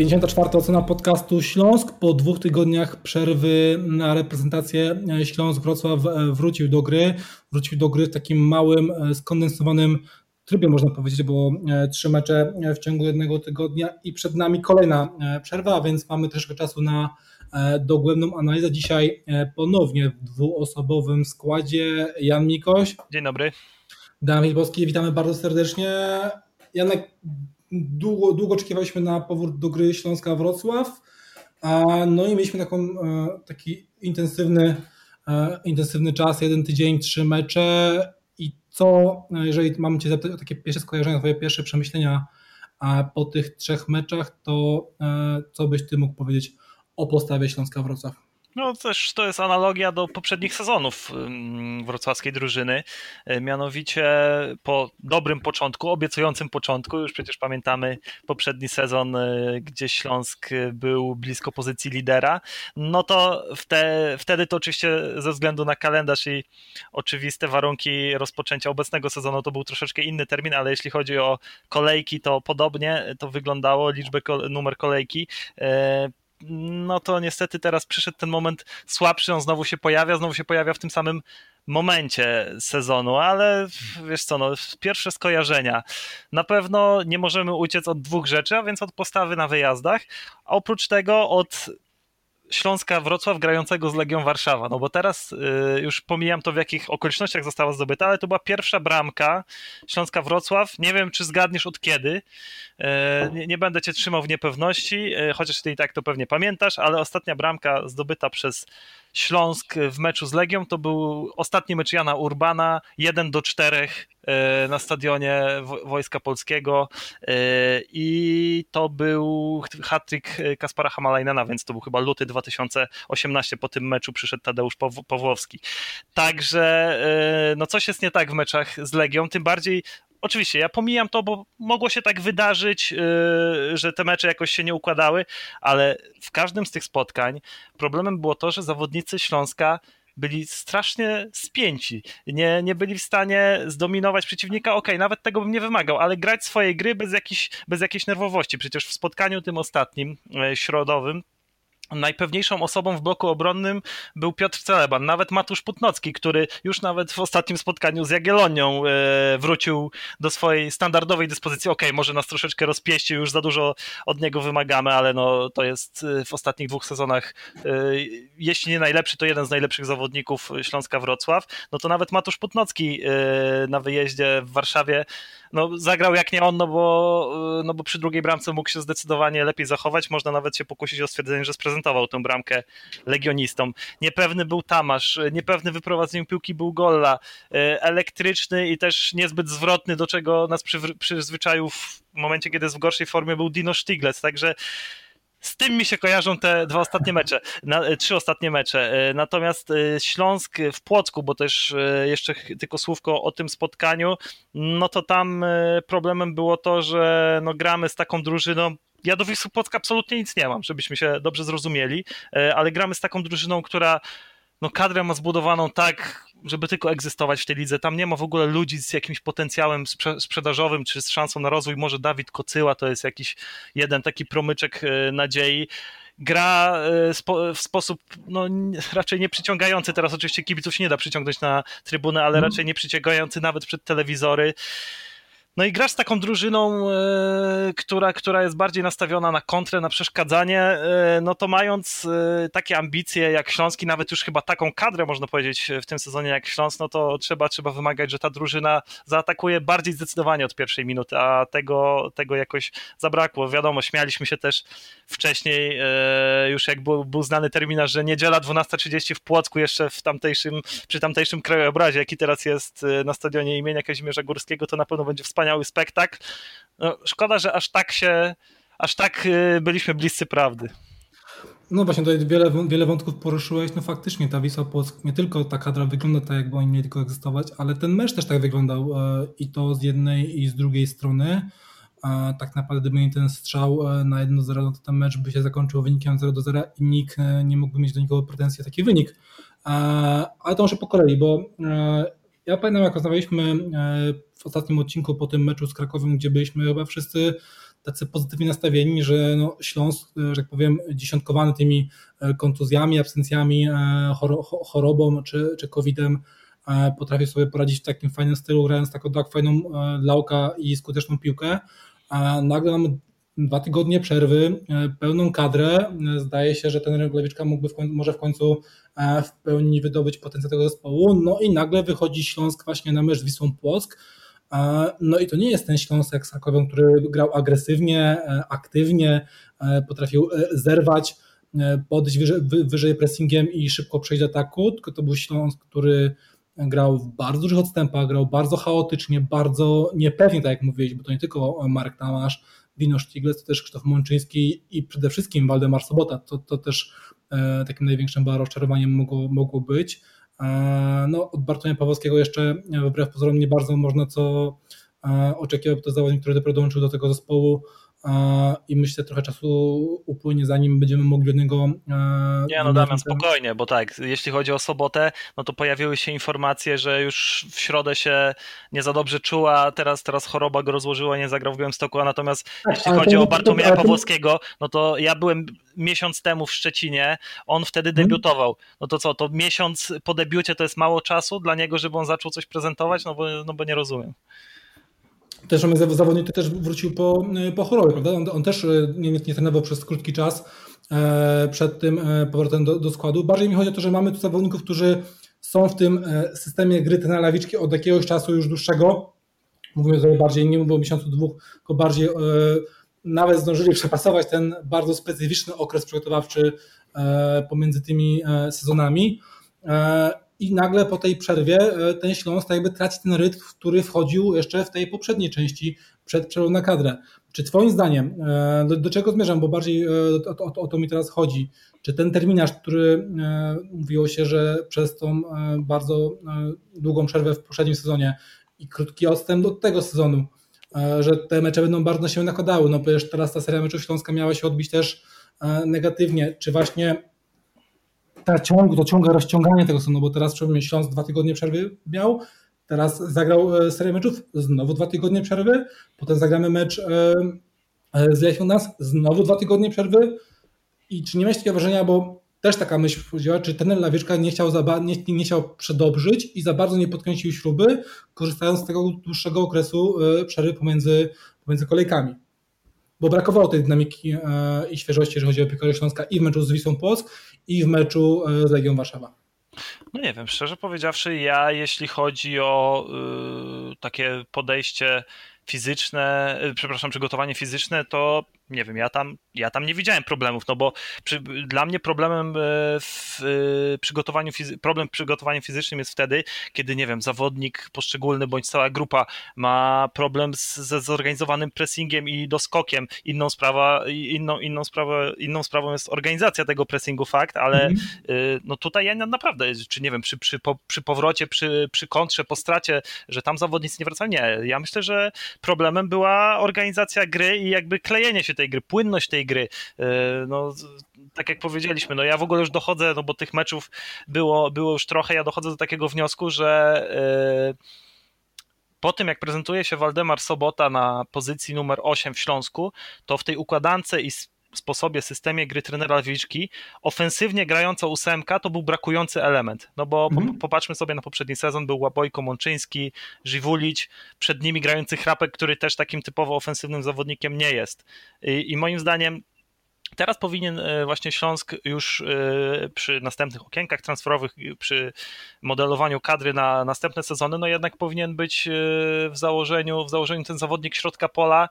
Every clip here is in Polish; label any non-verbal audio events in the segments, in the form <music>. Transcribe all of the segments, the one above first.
54. ocena podcastu Śląsk. Po dwóch tygodniach przerwy na reprezentację Śląsk Wrocław wrócił do gry. Wrócił do gry w takim małym, skondensowanym trybie, można powiedzieć, bo e, trzy mecze w ciągu jednego tygodnia i przed nami kolejna e, przerwa, więc mamy troszkę czasu na e, dogłębną analizę. Dzisiaj ponownie w dwuosobowym składzie Jan Mikoś. Dzień dobry. Dawid Boski, witamy bardzo serdecznie. Janek, długo, długo oczekiwaliśmy na powrót do gry Śląska-Wrocław, no i mieliśmy taką, taki intensywny, intensywny czas, jeden tydzień, trzy mecze co, jeżeli mam Cię zapytać o takie pierwsze skojarzenia, Twoje pierwsze przemyślenia po tych trzech meczach, to e, co byś Ty mógł powiedzieć o postawie Śląska Wrocław? No też to jest analogia do poprzednich sezonów wrocławskiej drużyny. E, mianowicie po dobrym początku, obiecującym początku, już przecież pamiętamy poprzedni sezon, e, gdzie Śląsk był blisko pozycji lidera, no to wte, wtedy to oczywiście ze względu na kalendarz i oczywiste warunki rozpoczęcia obecnego sezonu to był troszeczkę inny termin, ale jeśli chodzi o kolejki, to podobnie to wyglądało, liczbę, numer kolejki e, no to niestety teraz przyszedł ten moment słabszy, on znowu się pojawia, znowu się pojawia w tym samym momencie sezonu, ale wiesz co, no, pierwsze skojarzenia. Na pewno nie możemy uciec od dwóch rzeczy, a więc od postawy na wyjazdach, a oprócz tego od Śląska Wrocław grającego z Legią Warszawa. No bo teraz y, już pomijam to, w jakich okolicznościach została zdobyta, ale to była pierwsza bramka Śląska Wrocław. Nie wiem, czy zgadniesz od kiedy. Y, nie, nie, będę cię trzymał w niepewności, y, chociaż ty i tak to pewnie pamiętasz, ale ostatnia bramka zdobyta przez Śląsk w meczu z Legią to był ostatni mecz Jana Urbana, 1 do 4 e, na stadionie Wojska Polskiego e, i to był hat-trick Kaspara Hamalajnena, więc to był chyba luty 2018, po tym meczu przyszedł Tadeusz Pawłowski. Także e, no coś jest nie tak w meczach z Legią, tym bardziej oczywiście, ja pomijam to, bo mogło się tak wydarzyć, yy, że te mecze jakoś się nie układały, ale w każdym z tych spotkań problemem było to, że zawodnicy Śląska byli strasznie spięci. Nie, nie byli w stanie zdominować przeciwnika. Okej, okay, nawet tego bym nie wymagał, ale grać swoje gry bez, jakiś, bez jakiejś nerwowości. Przecież w spotkaniu tym ostatnim, e, środowym, Najpewniejszą osobą w bloku obronnym był Piotr Celeban, nawet Matusz Putnocki, który już nawet w ostatnim spotkaniu z Jagiellonią e, wrócił do swojej standardowej dyspozycji. Okej, okay, może nas troszeczkę rozpieści, już za dużo od niego wymagamy, ale no, to jest e, w ostatnich dwóch sezonach, e, jeśli nie najlepszy, to jeden z najlepszych zawodników Śląska Wrocław. No to nawet Matusz Putnocki na wyjeździe w Warszawie no, zagrał jak nie on, no bo, no bo przy drugiej bramce mógł się zdecydowanie lepiej zachować. Można nawet się pokusić o stwierdzenie, że sprezentował tę bramkę legionistom. Niepewny był Tamasz, niepewny wyprowadzeniu piłki był Golla, e, elektryczny i też niezbyt zwrotny, do czego nas przyzwyczaił w momencie, kiedy jest w gorszej formie był Dino Stiglec, także z tym mi się kojarzą te dwa ostatnie mecze, na, e, trzy ostatnie mecze. E, natomiast Śląsk w Płocku, bo też jeszcze tylko słówko o tym spotkaniu, no to tam problemem było to, że no gramy z taką drużyną, ja do Wisły Płocka absolutnie nic nie mam, żebyśmy się dobrze zrozumieli, ale gramy z taką drużyną, która no kadrę ma zbudowaną tak, żeby tylko egzystować w tej lidze. Tam nie ma w ogóle ludzi z jakimś potencjałem sprze sprzedażowym czy z szansą na rozwój. Może Dawid Kocyła to jest jakiś jeden taki promyczek e, nadziei gra e, w sposób no, raczej nie przyciągający. Teraz oczywiście kibiców się nie da przyciągnąć na trybunę, ale mhm. raczej nie przyciągający nawet przed telewizory. No i grasz z taką drużyną, e, która, która jest bardziej nastawiona na kontrę, na przeszkadzanie, e, no to mając e, takie ambicje jak Śląski, nawet już chyba taką kadrę można powiedzieć w tym sezonie jak Śląsk, no to trzeba, trzeba wymagać, że ta drużyna zaatakuje bardziej zdecydowanie od pierwszej minuty, a tego, tego jakoś zabrakło. Wiadomo, śmialiśmy się też wcześniej, już jak był, był znany terminarz, że niedziela 12.30 w Płocku jeszcze w tamtejszym, przy tamtejszym krajobrazie, jaki teraz jest na stadionie imienia Kazimierza Górskiego, to na pewno będzie wspaniale wspaniały spektakl. No, szkoda, że aż tak się, aż tak y, byliśmy bliscy prawdy. No właśnie, tutaj wiele, wiele wątków poruszyłeś. No faktycznie ta Wisła Płock, nie tylko ta kadra wygląda tak, jakby oni mieli tylko egzystować, ale ten mecz też tak wyglądał e, i to z jednej i z drugiej strony. tak naprawdę gdyby nie ten strzał na 1-0, no to ten mecz by się zakończył wynikiem 0-0 i nikt nie mógłby mieć do niego pretensji taki wynik. Ale to może po kolei, bo ja pamiętam jak rozmawialiśmy w ostatnim odcinku po tym meczu z Krakowem, gdzie byliśmy chyba wszyscy tacy pozytywnie nastawieni, że no Śląsk, że tak powiem, dziesiątkowany tymi e, kontuzjami, absencjami, e, chorobą czy, czy COVID-em e, potrafi sobie poradzić w takim fajnym stylu, grając taką tak fajną lauka i skuteczną piłkę. A nagle mamy dwa tygodnie przerwy, pełną kadrę. Zdaje się, że ten Lewiczka mógłby w końcu, może w końcu w pełni wydobyć potencjał tego zespołu. No i nagle wychodzi Śląsk właśnie na mecz z Wisłą Płock no i to nie jest ten Śląsek z Krakowem, który grał agresywnie, e, aktywnie, e, potrafił e, zerwać, podejść wyżej, wyżej pressingiem i szybko przejść do ataku, tylko to był Śląsk, który grał w bardzo dużych odstępach, grał bardzo chaotycznie, bardzo niepewnie, tak jak mówiłeś, bo to nie tylko Marek Tamasz, Dino Stiglitz, to też Krzysztof Mączyński i przede wszystkim Waldemar Sobota. To, to też e, takim największym rozczarowaniem mogło, mogło być. No, od Bartłomieja Pawłowskiego jeszcze wbrew pozorom nie bardzo można co oczekiwać, bo to zawodnik, który dopiero dołączył do tego zespołu i myślę, trochę czasu upłynie, zanim będziemy mogli od niego. Nie, no Damian, spokojnie, bo tak, jeśli chodzi o sobotę, no to pojawiły się informacje, że już w środę się nie za dobrze czuła, teraz, teraz choroba go rozłożyła, nie zagrał w Białymstoku, a natomiast tak, jeśli chodzi o Bartłomieja Pawłowskiego, no to ja byłem miesiąc temu w Szczecinie, on wtedy mhm. debiutował. No to co, to miesiąc po debiucie to jest mało czasu dla niego, żeby on zaczął coś prezentować? No bo, no bo nie rozumiem. Też zawodnik, też wrócił po, po chorobie, prawda? On, on też e, nie, nie trenował przez krótki czas e, przed tym e, powrotem do, do, składu. Bardziej mi chodzi o to, że mamy tu zawodników, którzy są w tym systemie gry na lawiczki od jakiegoś czasu już dłuższego. Mówimy sobie bardziej, nie mówię o miesiącu, dwóch, tylko bardziej nawet zdążyli przepasować ten bardzo specyficzny okres przygotowawczy pomiędzy tymi sezonami i nagle po tej przerwie e, ten Śląsk jakby traci ten rytm, który wchodził jeszcze w tej poprzedniej części przed przerwą na kadrę. Czy twoim zdaniem, e, do, do czego zmierzam, bo bardziej e, o, o, o, to mi teraz chodzi, czy ten terminarz, który mówiło się, że przez tą bardzo długą przerwę w poprzednim sezonie i krótki odstęp do tego sezonu, że te mecze będą bardzo się nakładały, no przecież teraz ta seria meczów Śląska miała się odbić też negatywnie, czy właśnie ta ciąg, to ciągle rozciąganie tego sezonu, bo teraz przypomnę Śląsk dwa tygodnie przerwy miał, teraz zagrał e, serię meczów, znowu dwa tygodnie przerwy, potem zagramy mecz e, e, z Lechią Nas, znowu dwa tygodnie przerwy. I czy nie miałeś takiego wrażenia, bo też taka myśl wchodziła, czy ten Lawieczka nie chciał, za, nie, nie chciał przedobrzyć i za bardzo nie podkręcił śruby, korzystając z tego dłuższego okresu przerwy pomiędzy, pomiędzy kolejkami bo brakowało tej dynamiki i świeżości, jeżeli chodzi o piłkę Śląska i w meczu z Wisłą Płock i w meczu e, z Legią Warszawa. No nie wiem, szczerze powiedziawszy, ja jeśli chodzi o y, takie podejście fizyczne, y, przepraszam, przygotowanie fizyczne, to nie wiem, ja tam, ja tam nie widziałem problemów, no bo przy, dla mnie problemem e, w e, przygotowaniu, problem w przygotowaniu fizycznym jest wtedy, kiedy, nie wiem, zawodnik poszczególny bądź cała grupa ma problem z, ze zorganizowanym pressingiem i doskokiem. Inną, sprawa, inną, inną, sprawę, inną sprawą jest organizacja tego pressingu, fakt, ale mm -hmm. no tutaj ja naprawdę, czy nie wiem, przy, przy, po, przy powrocie, przy, przy kontrze, po stracie, że tam zawodnicy nie wracają, nie. Ja myślę, że problemem była organizacja gry i jakby klejenie się tej gry, płynność tej gry. E, no, tak jak powiedzieliśmy, no ja w ogóle już dochodzę, no bo tych meczów było, było już trochę, ja dochodzę do takiego wniosku, że e, po tym, jak prezentuje się Waldemar Sobota na pozycji numer 8 w Śląsku, to w tej układance i sposobie, systemie gry trenera Wilczki, ofensywnie grająca ósemka to był brakujący element. No bo mhm. popatrzmy sobie na poprzedni sezon, był Łabojko, Mączyński, Żywulić, przed nimi grający Chrapek, który też takim typowo ofensywnym zawodnikiem nie jest. I, i moim zdaniem Teraz powinien e, właśnie Śląsk już e, przy następnych okienkach transferowych, przy modelowaniu kadry na następne sezony, no jednak powinien być e, w założeniu, w założeniu ten zawodnik środka pola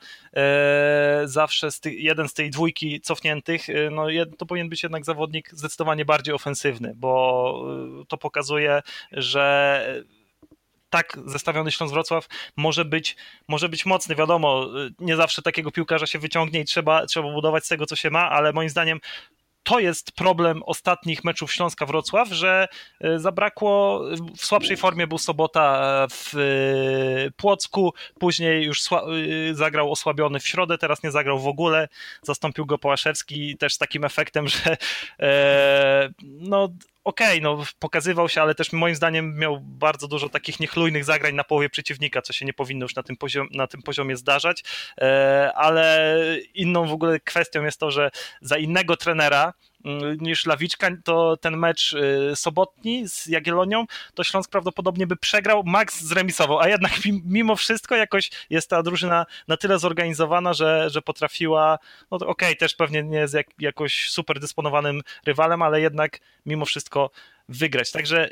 zawsze z ty, jeden z tej dwójki cofniętych, no to powinien być jednak zawodnik zdecydowanie bardziej ofensywny, bo to pokazuje, że tak zestawiony Śląsk Wrocław może być, może być mocny. Wiadomo, nie zawsze takiego piłkarza się wyciągnie i trzeba, trzeba budować z tego, co się ma, ale moim zdaniem to jest problem ostatnich meczów Śląska Wrocław, że e, zabrakło, w słabszej formie był Sobota w e, Płocku, później już e, zagrał osłabiony w środę, teraz nie zagrał w ogóle, zastąpił go Połaszewski też z takim efektem, że no okej, okay, no pokazywał się, ale też moim zdaniem miał bardzo dużo takich niechlujnych zagrań na połowie przeciwnika, co się nie powinno już na tym, poziom, na tym poziomie zdarzać, ale inną w ogóle kwestią jest to, że za innego trenera niż Lawiczka, to ten mecz y, sobotni z Jagiellonią, to Śląsk prawdopodobnie by przegrał, Max zremisował, a jednak mimo wszystko jakoś jest ta drużyna na tyle zorganizowana, że, że potrafiła, no okej, okay, też pewnie nie jest jak, jakoś super dysponowanym rywalem, ale jednak mimo wszystko wygrać. Także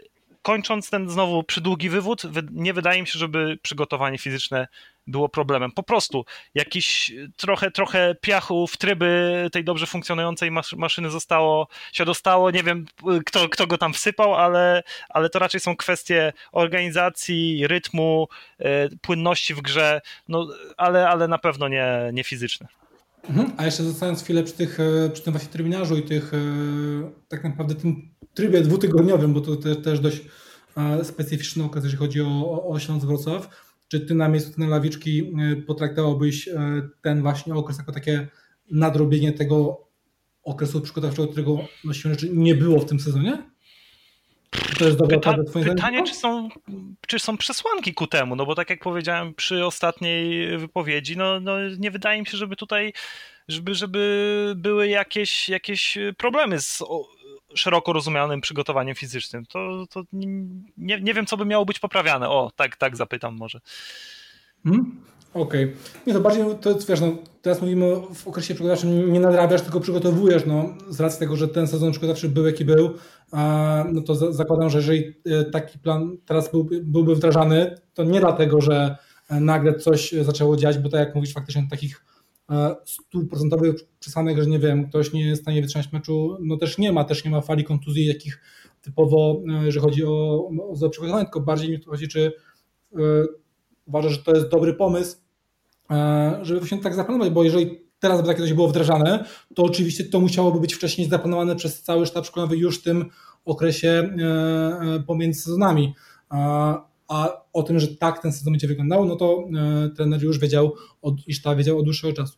kończąc ten znowu przydługi wywód, nie wydaje mi się, żeby przygotowanie fizyczne było problemem. Po prostu jakiś trochę, trochę piachu w tryby tej dobrze funkcjonującej maszyny zostało, się dostało. Nie wiem, kto, kto go tam wsypał, ale, ale to raczej są kwestie organizacji, rytmu, e, płynności w grze, no, ale, ale na pewno nie, nie fizyczne. Mhm. A jeszcze zostając chwilę przy, tych, e, przy tym właśnie terminarzu i tych e, tak naprawdę tym trybie dwutygodniowym, bo to te, też dość specyficzny okres, jeżeli chodzi o, o Śląsk Wrocław. Czy ty na miejscu tej lawiczki e, potraktowałbyś e, ten właśnie okres jako takie nadrobienie tego okresu przygotowawczego, którego no nie było w tym sezonie? To jest dobra Pyta, pytanie, czy są, czy są przesłanki ku temu, no bo tak jak powiedziałem przy ostatniej wypowiedzi, no, no nie wydaje mi się, żeby tutaj żeby, żeby były jakieś, jakieś problemy z szeroko rozumianym przygotowaniem fizycznym. To, to nie, nie wiem, co by miało być poprawiane. O, tak, tak zapytam może. Hmm? Okej. Okay. Nie, to bardziej, to jest, wiesz, no, teraz mówimy w okresie przygotowawczym, nie nadrabiasz, tylko przygotowujesz, no, z racji tego, że ten sezon przygotowawczy był jaki był, a, no to za, zakładam, że jeżeli e, taki plan teraz byłby, byłby wdrażany, to nie dlatego, że e, nagle coś zaczęło dziać, bo tak jak mówisz, faktycznie takich stuprocentowych przesłanek, że nie wiem, ktoś nie jest w stanie wytrzymać meczu, no też nie ma, też nie ma fali kontuzji, jakich typowo, e, jeżeli chodzi o, o przygotowanie, tylko bardziej mi chodzi, czy y, uważa, że to jest dobry pomysł, y, żeby się tak zaplanować, bo jeżeli teraz by takie coś było wdrażane, to oczywiście to musiałoby być wcześniej zaplanowane przez cały sztab szkoleniowy już w tym okresie y, pomiędzy sezonami a o tym, że tak ten sezon będzie wyglądał, no to e, trener już wiedział, od, wiedział od dłuższego czasu.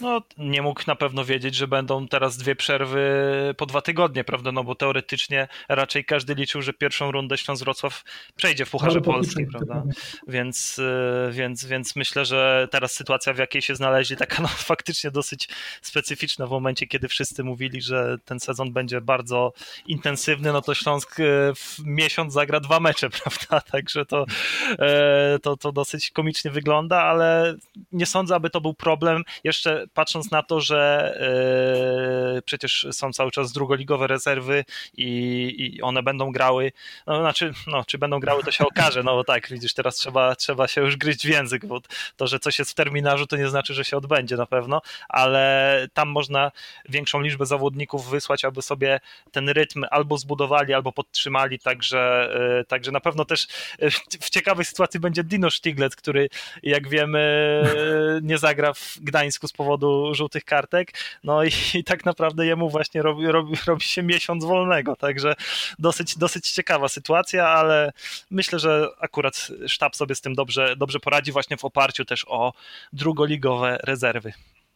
No, nie mógł na pewno wiedzieć, że będą teraz dwie przerwy po dwa tygodnie, prawda? No bo teoretycznie raczej każdy liczył, że pierwszą rundę Śląsk Wrocław przejdzie w Pucharze Polskim, prawda? Więc, y, więc, więc myślę, że teraz sytuacja, w jakiej się znaleźli, taka no, <laughs> faktycznie dosyć specyficzna w momencie, kiedy wszyscy mówili, że ten sezon będzie bardzo intensywny, no to Śląsk y, w miesiąc zagra dwa mecze, <laughs> prawda? Także to, y, to, to dosyć komicznie wygląda, ale nie sądzę, aby to był problem jeszcze patrząc na to, że yy, przecież są cały czas drugoligowe rezerwy i, i, one będą grały, no znaczy, no, czy będą grały, to się okaże, no bo tak, widzisz, teraz trzeba, trzeba się już gryźć w język, bo to, że coś jest w terminarzu, to nie znaczy, że się odbędzie na pewno, ale tam można większą liczbę zawodników wysłać, aby sobie ten rytm albo zbudowali, albo podtrzymali, także, yy, także na pewno też w ciekawej sytuacji będzie Dino Stiglec, który jak wiemy nie zagra w Gdańsku z powodu żółtych kartek, no i, <laughs> i tak naprawdę jemu właśnie robi, robi, robi się miesiąc wolnego, także dosyć, dosyć ciekawa sytuacja, ale myślę, że akurat sztab sobie z tym dobrze, dobrze poradzi właśnie w oparciu też o drugoligowe rezerwy.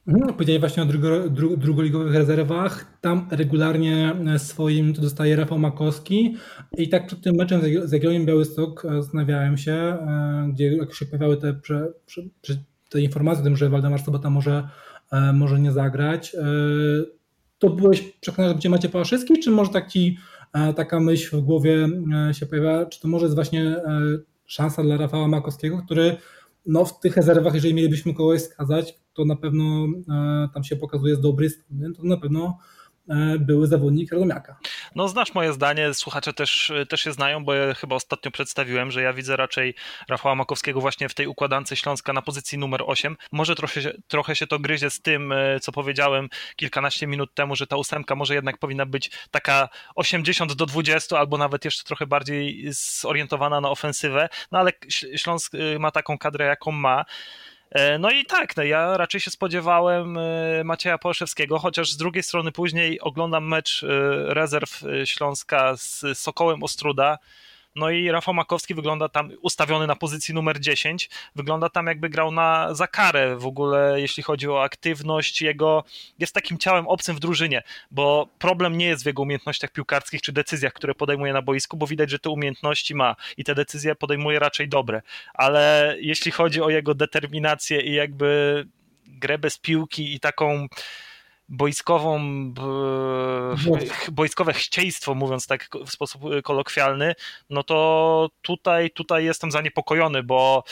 No, powiedziałeś właśnie o drugo, dru, drugoligowych rezerwach. Tam regularnie swoim to dostaje Rafał Makowski. I tak przed tym meczem z Jagiellonią Białystok e, zastanawiałem się, e, gdzie jak się pojawiały te prze, prze, prze, te informacje o tym, że Waldemar Sobota może, e, może nie zagrać, e, to byłeś przekonany, że będzie Macie Pałaszewski, czy może taki, e, taka myśl w głowie się pojawia, czy to może jest właśnie szansa dla Rafała Makowskiego, który no, w tych rezerwach, jeżeli mielibyśmy kogoś skazać, to na pewno tam się pokazuje z dobrej strony, to na pewno były zawodnik Radomiaka. No znasz moje zdanie, słuchacze też, też je znają, bo ja chyba ostatnio przedstawiłem, że ja widzę raczej Rafała Makowskiego właśnie w tej układance Śląska na pozycji numer 8. Może trochę, trochę się to gryzie z tym, e, co powiedziałem kilkanaście minut temu, że ta ósemka może jednak powinna być taka 80 do 20, albo nawet jeszcze trochę bardziej zorientowana na ofensywę, no ale Śląsk e, ma taką kadrę, jaką ma. E, no i tak, no ja raczej się spodziewałem Macieja Polszewskiego, chociaż z drugiej strony później oglądam mecz rezerw Śląska z Sokołem Ostruda. No i Rafał Makowski wygląda tam ustawiony na pozycji numer 10, wygląda tam jakby grał na za karę. W ogóle, jeśli chodzi o aktywność jego, jest takim ciałem obcym w drużynie, bo problem nie jest w jego umiejętnościach piłkarskich czy decyzjach, które podejmuje na boisku, bo widać, że te umiejętności ma i te decyzje podejmuje raczej dobre, ale jeśli chodzi o jego determinację i jakby grę bez piłki i taką boiskową, boiskowe chcieństwo, mówiąc tak w sposób kolokwialny, no to tutaj, tutaj jestem zaniepokojony, bo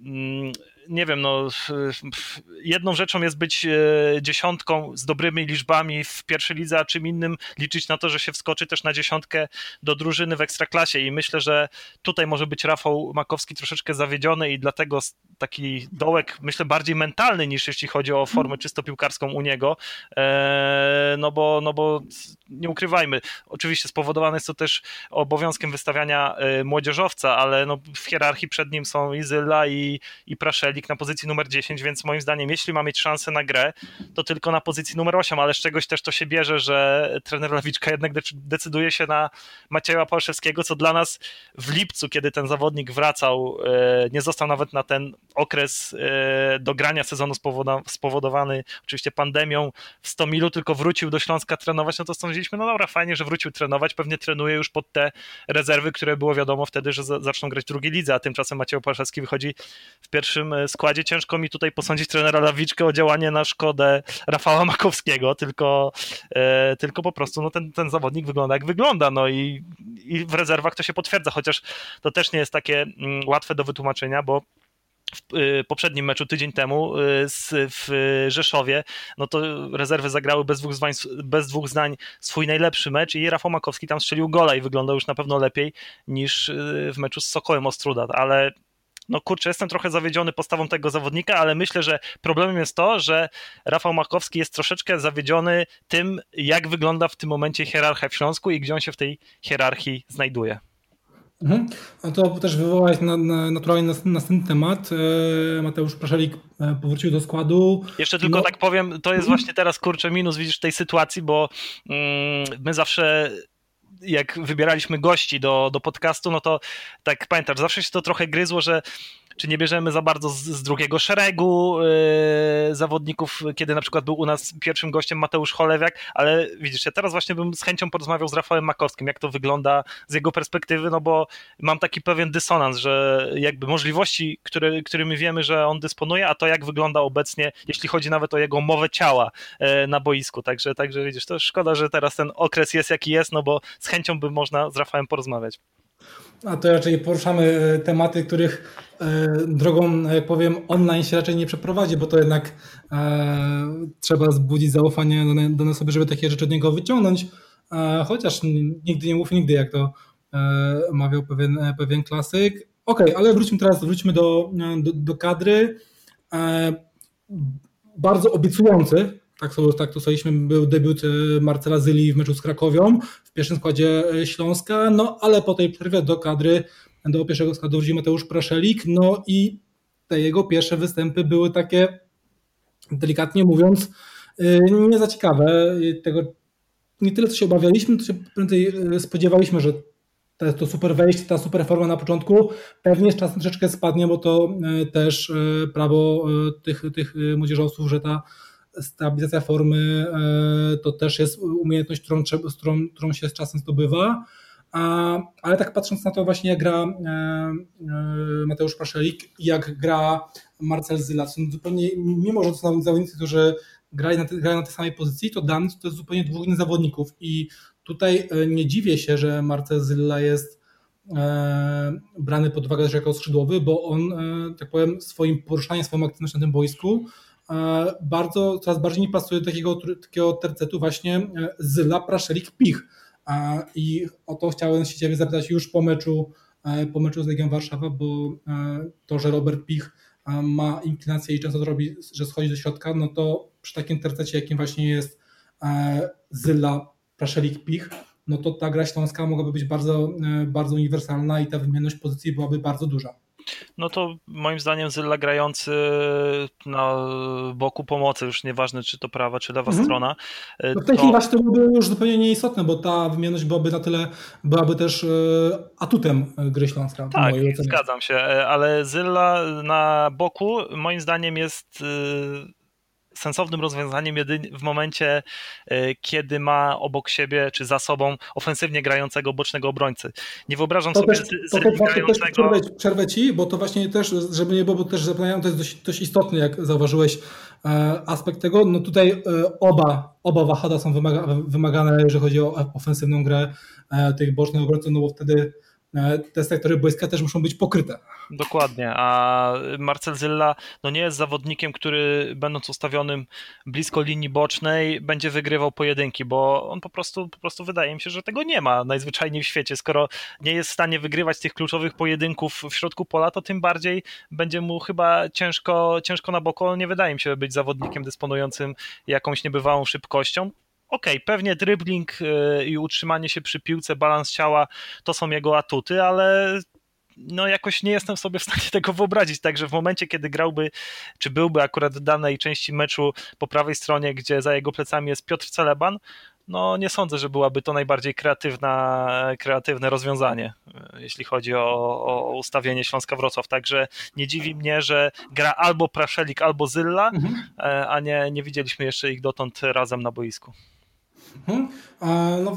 mm, nie wiem, no, jedną rzeczą jest być e, dziesiątką z dobrymi liczbami w pierwszej lidze, a czym innym liczyć na to, że się wskoczy też na dziesiątkę do drużyny w ekstraklasie. I myślę, że tutaj może być Rafał Makowski troszeczkę zawiedziony i dlatego taki dołek, myślę, bardziej mentalny niż jeśli chodzi o formę czysto piłkarską u niego, e, no bo, no bo nie ukrywajmy, oczywiście spowodowane jest to też obowiązkiem wystawiania e, młodzieżowca, ale no w hierarchii przed nim są i Zyla i, i Praszelik na pozycji numer 10, więc moim zdaniem, jeśli ma mieć szansę na grę, to tylko na pozycji numer 8, ale z czegoś też to się bierze, że trener Lawiczka jednak decyduje się na Macieja Pałszewskiego, co dla nas w lipcu, kiedy ten zawodnik wracał, e, nie został nawet na ten okres e, do grania sezonu spowodowany oczywiście pandemią w 100 milu, tylko wrócił do Śląska trenować, no to stwierdziliśmy, no dobra, fajnie, że wrócił trenować, pewnie trenuje już pod te rezerwy, które było wiadomo wtedy, że zaczną grać w drugiej lidze, a tymczasem Maciej Opaszewski wychodzi w pierwszym e, składzie. Ciężko mi tutaj posądzić trenera Lawiczkę o działanie na szkodę Rafała Makowskiego, tylko, e, tylko po prostu no, ten, ten zawodnik wygląda jak wygląda, no i, i w rezerwach to się potwierdza, chociaż to też nie jest takie mm, łatwe do wytłumaczenia, bo w y, poprzednim meczu tydzień temu y, w Rzeszowie, no to rezerwy zagrały bez dwóch, zwań, bez dwóch zdań swój najlepszy mecz i Rafał Makowski tam strzelił gola i wyglądał już na pewno lepiej niż y, w meczu z Sokołem Ostruda, ale no kurczę, jestem trochę zawiedziony postawą tego zawodnika, ale myślę, że problemem jest to, że Rafał Makowski jest troszeczkę zawiedziony tym, jak wygląda w tym momencie hierarchia w Śląsku i gdzie on się w tej hierarchii znajduje. Mhm. A to też wywołać na, na, naturalnie następny temat. E, Mateusz Praszelik e, powrócił do składu. Jeszcze tylko no. tak powiem, to jest mhm. właśnie teraz kurczę minus, widzisz, tej sytuacji, bo mm, my zawsze jak wybieraliśmy gości do, do podcastu, no to tak pamiętasz, zawsze się to trochę gryzło, że czy nie bierzemy za bardzo z, z drugiego szeregu yy, zawodników, kiedy na przykład był u nas pierwszym gościem Mateusz Cholewiak, ale widzisz, ja teraz właśnie bym z chęcią porozmawiał z Rafałem Makowskim, jak to wygląda z jego perspektywy, no bo mam taki pewien dysonans, że jakby możliwości, które, którymi wiemy, że on dysponuje, a to jak wygląda obecnie, jeśli chodzi nawet o jego mowę ciała yy, na boisku, także, także widzisz, to szkoda, że teraz ten okres jest jaki jest, no bo z chęcią by można z Rafałem porozmawiać. A to raczej poruszamy e, tematy, których e, drogą, jak powiem, online się raczej nie przeprowadzi, bo to jednak e, trzeba zbudzić zaufanie nas sobie, żeby takie rzeczy od niego wyciągnąć. Chociaż nigdy nie mów nigdy, jak to mawiał pewien, pewien klasyk. Okej, okay, ale wróćmy teraz, wróćmy do, do, do kadry. Bardzo obiecujący tak, tak to staliśmy, był debiut e, Marcela Zyli w meczu z Krakowią w pierwszym składzie e, Śląska, no ale po tej przerwie do kadry, do pierwszego składu wrócił Mateusz Praszelik, no i te jego pierwsze występy były takie, delikatnie mówiąc, e, nie za ciekawe. Tego, nie tyle, co się obawialiśmy, to się prędzej spodziewaliśmy, że to super wejście, ta super forma na początku pewnie z czasem troszeczkę spadnie, bo to też prawo tych, tych młodzieżowców, że ta stabilizacja formy e, to też jest umiejętność, którą, którą, którą się z czasem zdobywa. Ale tak patrząc na to właśnie jak gra e, e, Mateusz Paszelik i jak gra Marcel Zyla, są zupełnie, mimo że to są zawodnicy, którzy grają na, te, grają na tej samej pozycji, to Dan to jest zupełnie dwóch innych zawodników i tutaj nie dziwię się, że Marcel Zyla jest brany pod uwagę też jako skrzydłowy, bo on, tak powiem, swoim poruszaniem, swoją aktywnością na tym boisku bardzo, coraz bardziej mi pasuje takiego, takiego tercetu właśnie e, Zyla, Praszelik, Pich. I o to chciałem się Ciebie zapytać już po meczu, e, po meczu z Legią Warszawa, bo e, to, że Robert Pich ma inklinację i często to robi, że schodzi do środka, no to przy takim tercecie, jakim właśnie jest Zyla, Praszelik, Pich, no to ta gra śląska mogłaby być bardzo, bardzo uniwersalna i ta wymienność pozycji byłaby bardzo duża. No to moim zdaniem Zylla grający na boku pomocy, już nieważne czy to prawa, czy lewa mhm. strona. E, no w tej to... chwili właśnie to byłoby już zupełnie nieistotne, bo ta wymienność byłaby na tyle, byłaby też e, atutem gry Śląska. Tak, zgadzam się, e, ale Zylla na boku moim zdaniem jest sensownym rozwiązaniem jedynie w momencie, e, kiedy ma obok siebie czy za sobą ofensywnie grającego bocznego obrońcy. Nie wyobrażam to sobie też, to grającego... też przerwę, przerwę ci, bo to właśnie też, żeby nie było, bo też zapomniałem, to jest dość, dość istotny, jak zauważyłeś, e, aspekt tego. No tutaj e, oba, oba wahada są wymaga, wymagane, jeżeli chodzi o ofensywną grę tych bocznych obrońców, no bo wtedy te sektory boiska też muszą być pokryte. Dokładnie, a Marcel Zylla no nie jest zawodnikiem, który będąc ustawionym blisko linii bocznej będzie wygrywał pojedynki, bo on po prostu, po prostu wydaje mi się, że tego nie ma najzwyczajniej w świecie. Skoro nie jest w stanie wygrywać tych kluczowych pojedynków w środku pola, to tym bardziej będzie mu chyba ciężko, ciężko na boku. Nie wydaje mi się być zawodnikiem dysponującym jakąś niebywałą szybkością okej, okay, pewnie dribbling y, i utrzymanie się przy piłce, balans ciała to są jego atuty, ale no jakoś nie jestem sobie w stanie <laughs> tego wyobrazić, także w momencie, kiedy grałby, czy byłby akurat w danej części meczu po prawej stronie, gdzie za jego plecami jest Piotr Celeban, no nie sądzę, że byłaby to najbardziej kreatywna, kreatywne rozwiązanie, jeśli chodzi o, o ustawienie Śląska Wrocław. Także nie dziwi mnie, że gra albo Praszelik, albo Zylla, mhm. E, a nie, nie widzieliśmy jeszcze ich dotąd razem na boisku. Mhm. No,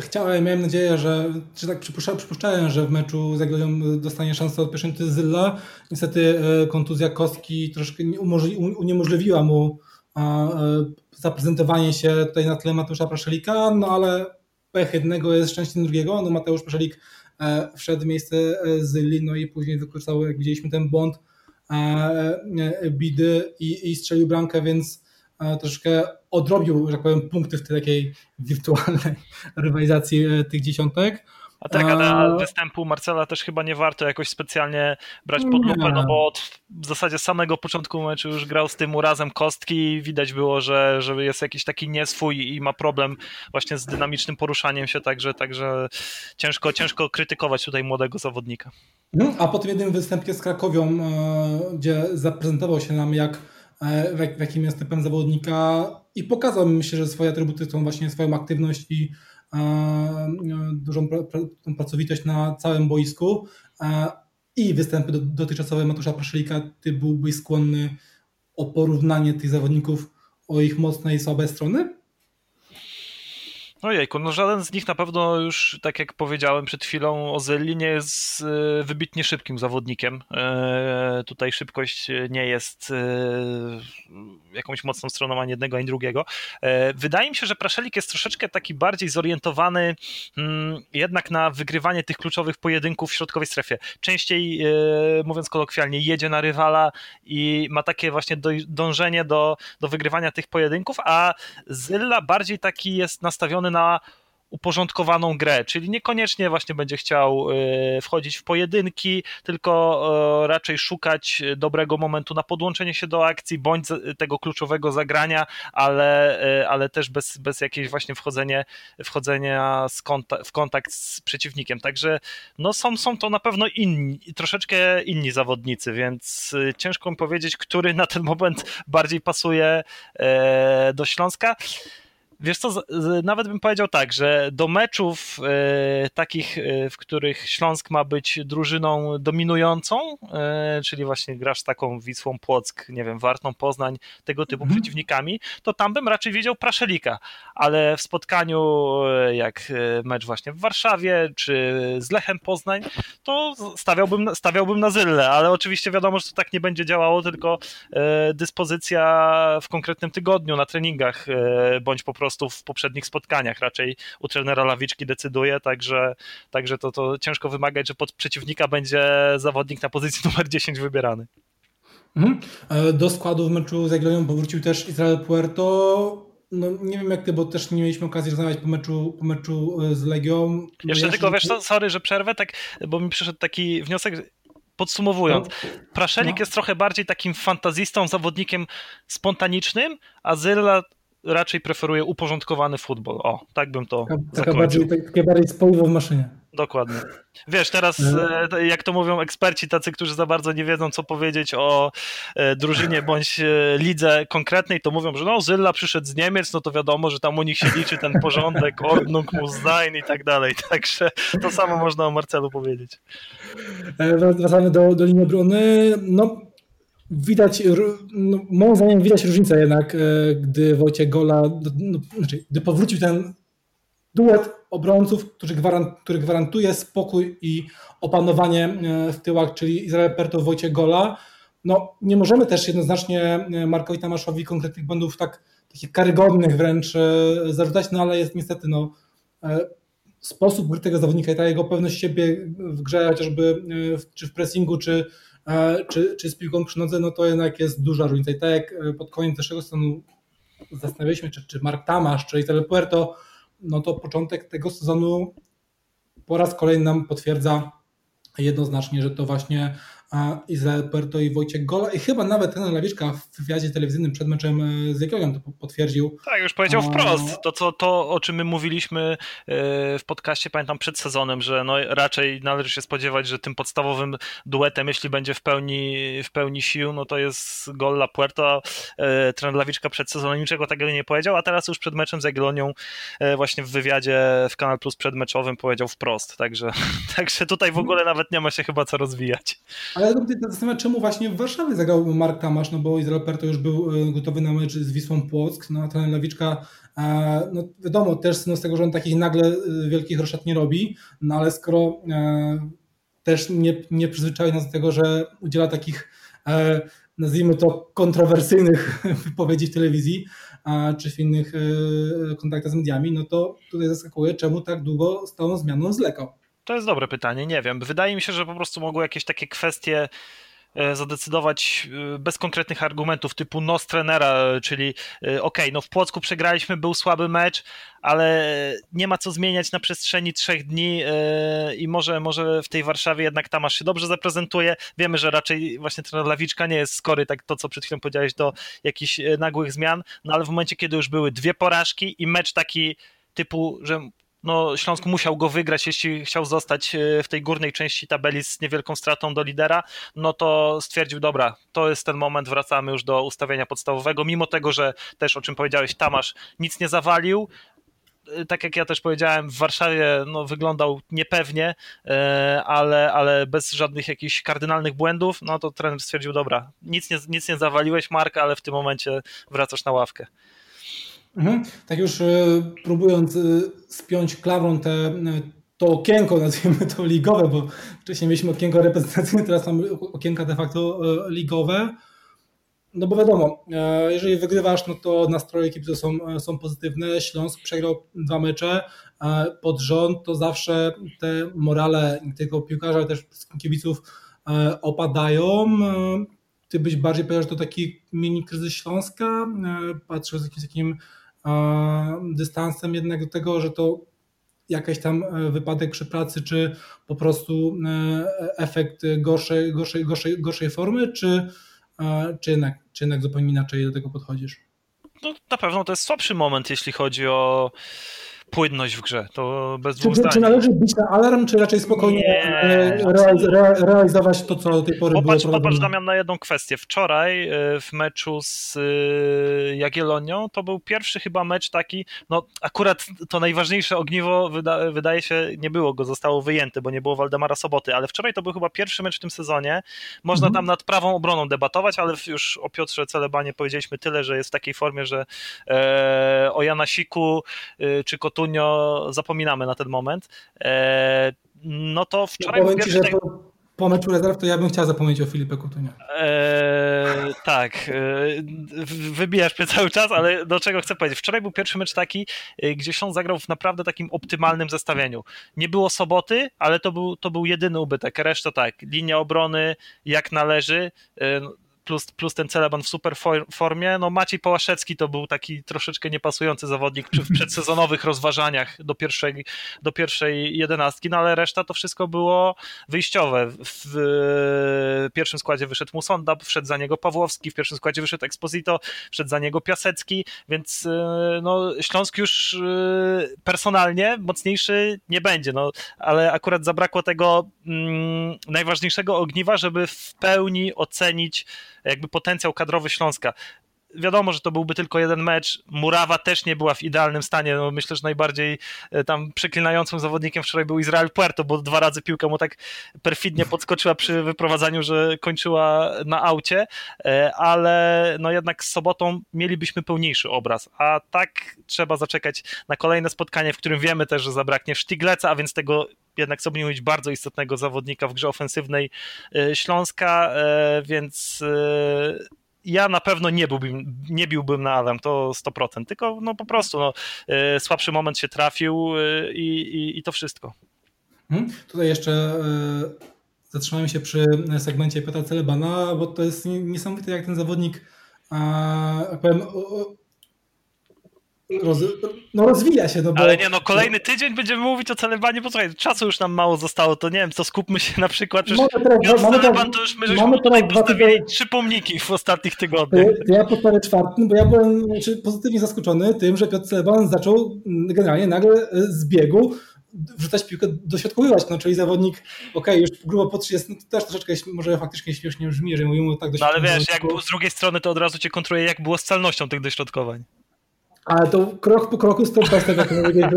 chciałem, miałem nadzieję, że, czy tak przypuszczałem, przypuszczałem, że w meczu z dostanie szansę od pierwszej Zylla. Niestety e, kontuzja kostki troszkę uniemożliwiła mu e, zaprezentowanie się tutaj na tle Mateusza Praszelika, no ale pech jednego jest szczęściem drugiego. No Mateusz Praszelik e, wszedł w miejsce Zylli, no i później wykorzystał, jak widzieliśmy, ten błąd bidy i, i strzelił bramkę, więc troszkę odrobił, że tak powiem, punkty w tej takiej wirtualnej <laughs> rywalizacji e, tych dziesiątek. A tak, ale występu Marcela też chyba nie warto jakoś specjalnie brać pod lupę, no bo od w zasadzie samego początku meczu już grał z tym urazem kostki i widać było, że, że jest jakiś taki nieswój i ma problem właśnie z dynamicznym poruszaniem się, także, także ciężko, ciężko krytykować tutaj młodego zawodnika. No, a po tym jednym występie z Krakowią, e, gdzie zaprezentował się nam jak E, w, jakim jest typem zawodnika i pokazał myślę, że swoje atrybuty to właśnie swoją aktywność i e, dużą pracowitość na całym boisku e, i występy dotychczasowe Matusza Praszelika, ty byłbyś skłonny o porównanie tych zawodników o ich mocne i słabe strony? Ojejku, no żaden z nich na pewno już, tak jak powiedziałem przed chwilą, Ozelli nie jest e, wybitnie szybkim zawodnikiem. E, tutaj szybkość nie jest e, jakąś mocną stroną ani jednego, ani drugiego. Wydaje mi się, że Praszelik jest troszeczkę taki bardziej zorientowany mm, jednak na wygrywanie tych kluczowych pojedynków w środkowej strefie. Częściej, mówiąc kolokwialnie, jedzie na rywala i ma takie właśnie dążenie do, do wygrywania tych pojedynków, a Zylla bardziej taki jest nastawiony na uporządkowaną grę, czyli niekoniecznie właśnie będzie chciał e, wchodzić w pojedynki, tylko e, raczej szukać dobrego momentu na podłączenie się do akcji, bądź tego kluczowego zagrania, ale, e, ale też bez, bez jakiegoś właśnie wchodzenia, wchodzenia w kontakt z przeciwnikiem. Także no są, są to na pewno inni, troszeczkę inni zawodnicy, więc ciężko mi powiedzieć, który na ten moment bardziej pasuje do Śląska. Wiesz co, nawet bym powiedział tak, że do meczów e, takich, e, w których Śląsk ma być drużyną dominującą, e, czyli właśnie grasz z taką Wisłą Płock, nie wiem, Wartą Poznań, tego typu mhm. przeciwnikami, to tam bym raczej wiedział Praszelika, ale w spotkaniu jak mecz właśnie w Warszawie, czy z Lechem Poznań, to stawiałbym, stawiałbym na Zylle, ale oczywiście wiadomo, że to tak nie będzie działało, tylko dyspozycja w konkretnym tygodniu na treningach, bądź po prostu prostu w poprzednich spotkaniach. Raczej u trenera Lawiczki decyduje, także, także to, to ciężko wymagać, że pod przeciwnika będzie zawodnik na pozycji <laughs> numer 10 wybierany. Mhm. E, do składu w meczu z Jagiellonią powrócił też Izrael Puerto. No, nie wiem jak ty, bo też nie mieliśmy okazji rozmawiać po meczu, po meczu e, z Legią. No, Jeszcze ja tylko, wiesz co, sorry, że przerwę, tak, bo mi przyszedł taki wniosek, podsumowując, no. Praszelik no. jest trochę bardziej takim fantazistą, zawodnikiem spontanicznym, a Zyla raczej preferuje uporządkowany futbol. O, tak bym to taka, taka bardziej, Takie bardziej spoiwo w maszynie. Dokładnie. Wiesz, teraz e, jak to mówią eksperci, tacy, którzy za bardzo nie wiedzą, co powiedzieć o e, drużynie bądź e, lidze konkretnej, to mówią, że no Zylla przyszedł z Niemiec, no to wiadomo, że tam u nich się liczy ten porządek, <laughs> Ordnung muss sein i tak dalej. Także to samo można o Marcelu powiedzieć. Wracamy do, do linii obrony. No, widać, no, moim zdaniem widać różnicę jednak, gdy Wojciech Gola, no, no, znaczy, gdy powrócił ten duet obrońców, który, gwarant, który gwarantuje spokój i opanowanie e, w tyłach, czyli Izrael Perto, Wojciech Gola. No, nie możemy też jednoznacznie e, Markowi Tamaszowi konkretnych błędów tak takich karygodnych wręcz e, zarzucać, no ale jest niestety no, sposób gry tego zawodnika i ta jego pewność siebie w grze, chociażby czy w pressingu, czy, czy, czy z piłką przy nodze, no to jednak jest duża różnica. I tak jak pod koniec zeszłego stanu zastanawialiśmy, czy, czy Mark Tamasz, czy Izrael Puerto no to początek tego sezonu po raz kolejny nam potwierdza jednoznacznie, że to właśnie Izrael Puerto i Wojciech Gola i chyba nawet ten Lawiczka w wywiadzie telewizyjnym przed meczem e, z Jagiellonią to potwierdził. Tak, już powiedział wprost. To, co, to o czym my mówiliśmy e, w podcaście, pamiętam przed sezonem, że no raczej należy się spodziewać, że tym podstawowym duetem, jeśli będzie w pełni, w pełni sił, no to jest Gola Puerto. E, trener Lawiczka przed sezonem niczego takiego nie powiedział, a teraz już przed meczem z Jagiellonią właśnie w wywiadzie w Kanal Plus przedmeczowym powiedział wprost. Także, <laughs> także tutaj w ogóle nawet nie ma się chyba co rozwijać. Ale ja zastanawiam czemu właśnie w Warszawie zagrał Mark Tamasz, no bo Izrael Perto już był e, gotowy na mecz z Wisłą Płock, no a ten Lewiczka, e, no wiadomo, też no, z tego, że on takich nagle e, wielkich roszad nie robi, no ale skoro też nie, nie przyzwyczai nas do tego, że udziela takich nazwijmy to kontrowersyjnych <laughs> wypowiedzi w telewizji czy w innych kontaktach z mediami, no to tutaj zaskakuje, czemu tak długo z tą zmianą zlekał. To jest dobre pytanie, nie wiem. Wydaje mi się, że po prostu mogły jakieś takie kwestie e, zadecydować e, bez konkretnych argumentów typu nos trenera, czyli e, ok, no w Płocku przegraliśmy, był słaby mecz, ale nie ma co zmieniać na przestrzeni trzech dni i może, może w tej Warszawie jednak Tamasz się dobrze zaprezentuje. Wiemy, że raczej właśnie trener Lawiczka nie jest skory, tak to co przed chwilą powiedziałeś, do jakichś nagłych zmian, no ale w momencie, kiedy już były dwie porażki i mecz taki typu, że no, Śląsk musiał go wygrać, jeśli chciał zostać e, w tej górnej części tabeli z niewielką stratą do lidera, no to stwierdził, dobra, to jest ten moment, wracamy już do ustawienia podstawowego, mimo tego, że też o czym powiedziałeś, Tamasz nic nie zawalił, e, tak jak ja też powiedziałem, w Warszawie no, wyglądał niepewnie, e, ale, ale bez żadnych jakichś kardynalnych błędów, no to trener stwierdził, dobra, nic nie, nic nie zawaliłeś Marka, ale w tym momencie wracasz na ławkę. Mhm. Tak już e, próbując e, spiąć klawą te, e, to okienko, <laughs> nazwijmy to ligowe, bo wcześniej mieliśmy okienko reprezentacyjne, teraz mamy okienka de facto ligowe. No bo wiadomo, jeżeli wygrywasz, no to nastroje ekipy są, są pozytywne. Śląsk przegrał dwa mecze pod rząd, to zawsze te morale tylko piłkarza, ale też kibiców opadają. Ty byś bardziej powiedział, że to taki mini kryzys Śląska, patrząc z jakimś takim dystansem jednak do tego, że to jakiś tam e, wypadek przy pracy, czy po prostu e, efekt gorszej, gorszej, gorszej, gorszej formy, czy, e, czy, jednak, czy jednak zupełnie inaczej do tego podchodzisz? No, na pewno to jest słabszy moment, jeśli chodzi o płynność w grze, to bez czy, zdań. Czy należy bić na alarm, czy raczej spokojnie nie, e, realizować to, co do tej pory popatrz, było Popatrz Damian na jedną kwestię. Wczoraj e, w meczu z e, Jagiellonią to był pierwszy chyba mecz taki, no akurat to najważniejsze ogniwo wyda, wydaje się nie było go, zostało wyjęte, bo nie było Waldemara Soboty, ale wczoraj to był chyba pierwszy mecz w tym sezonie. Można mhm. tam nad prawą obroną debatować, ale już o Piotrze Celebanie powiedzieliśmy tyle, że jest w takiej formie, że e, o Janasiku e, czy Kot Zapominamy na ten moment. E, no to wczoraj... Ja ci, że po, po meczu rezerw to ja bym chciał zapomnieć o Filipie Coutinho. Eee, tak, e, wybijasz mnie cały czas, ale do czego chcę powiedzieć? Wczoraj był pierwszy mecz taki, e, gdzie on zagrał w naprawdę takim optymalnym zestawieniu. Nie było soboty, ale to był, to był jedyny ubytek. Reszta tak, linia obrony jak należy plus, plus ten Celeban w super formie. No Maciej Pałaszewski to był taki troszeczkę niepasujący zawodnik w przedsezonowych <laughs> rozważaniach do pierwszej, do pierwszej jedenastki, no ale reszta to wszystko było wyjściowe. W pierwszym składzie wyszedł Musonda, wszedł za niego Pawłowski, w pierwszym składzie wyszedł Exposito, wszedł za niego Piasecki, więc no, Śląsk już personalnie mocniejszy nie będzie, no, ale akurat zabrakło tego mm, najważniejszego ogniwa, żeby w pełni ocenić jakby potencjał kadrowy Śląska wiadomo, że to byłby tylko jeden mecz. Murawa też nie była w idealnym stanie. No, myślę, że najbardziej e, tam przeklinającym zawodnikiem wczoraj był Izrael Puerto, bo dwa razy piłka mu tak perfidnie podskoczyła przy wyprowadzaniu, że kończyła na aucie, e, ale no jednak z sobotą mielibyśmy pełniejszy obraz, a tak trzeba zaczekać na kolejne spotkanie, w którym wiemy też, że zabraknie Sztigleca, a więc tego jednak sobie mówić bardzo istotnego zawodnika w grze ofensywnej e, Śląska, więc ja na pewno nie byłbym, nie biłbym na Adam, to 100%, tylko no po prostu no, e, słabszy moment się trafił e, i, i, i to wszystko. Hmm. Tutaj jeszcze e, zatrzymajmy się przy segmencie Petra Celebana, bo to jest niesamowite, jak ten zawodnik powiem, Roz, no rozwija się. No bo... Ale nie, no kolejny tydzień będziemy mówić o Celebanie, bo słuchaj, czasu już nam mało zostało, to nie wiem, to skupmy się na przykład, mamy teraz, mamy Celeban to już my mamy teraz dwa tygodnie... trzy pomniki w ostatnich tygodniach. Ja podpowiem czwartym, bo ja byłem znaczy, pozytywnie zaskoczony tym, że Piotr Celeban zaczął generalnie nagle z biegu wrzucać piłkę, dośrodkowywać, no czyli zawodnik, ok, już grubo po 30, no to też troszeczkę może faktycznie śmiesznie brzmi, jeżeli mówimy tak No ale wiesz, jak z drugiej strony to od razu cię kontruje, jak było z celnością tych dośrodkowań. Ale to krok po kroku step by step, jak mówię,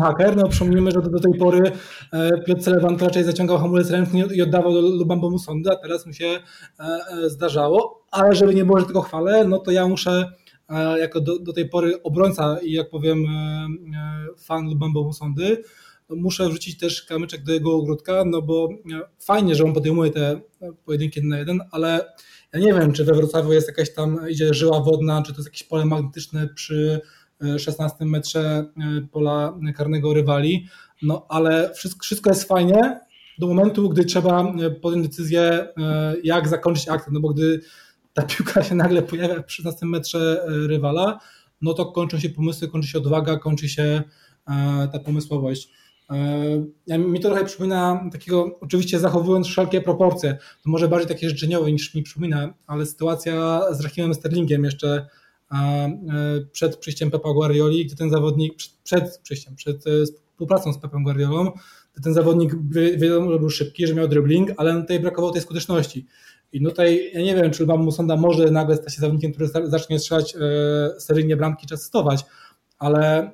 haker. No przypomnijmy, że do, do tej pory e, Piotr Celeban raczej zaciągał hamulec ręczny i oddawał do Lubambo Musonda, a teraz mu się e, e, zdarzało. Ale żeby nie było, że tylko chwalę, no to ja muszę jako do, do tej pory obrońca i jak powiem fan Lubambo Musondy, no muszę wrzucić też kamyczek do jego ogródka, no bo fajnie, że on podejmuje te pojedynki jeden na jeden, ale ja nie wiem, czy we Wrocławiu jest jakaś tam, idzie żyła wodna, czy to jest jakieś pole magnetyczne przy 16 e, metrze e, pola karnego rywali, no ale wszystko, jest fajnie do momentu, gdy trzeba e, podjąć decyzję, jak zakończyć akcję, no bo gdy ta piłka się nagle pojawia przy 16 metrze rywala, no to kończą się pomysły, kończy się odwaga, kończy się ta pomysłowość. Ja, mi to trochę przypomina takiego, oczywiście zachowując wszelkie proporcje, to może bardziej takie życzeniowe niż mi przypomina, ale sytuacja z Rahimem Sterlingiem jeszcze e, przed przyjściem Pepa Guardioli, gdy ten zawodnik, przed przyjściem, przed e, współpracą z Pepem Guardiolą, gdy ten zawodnik wiadomo, że był szybki, że miał dribbling, ale tutaj brakowało tej skuteczności. I tutaj ja nie wiem, czy Lubam Musonda może nagle stać się zawodnikiem, który zacznie strzelać e, seryjnie bramki, czy asystować, ale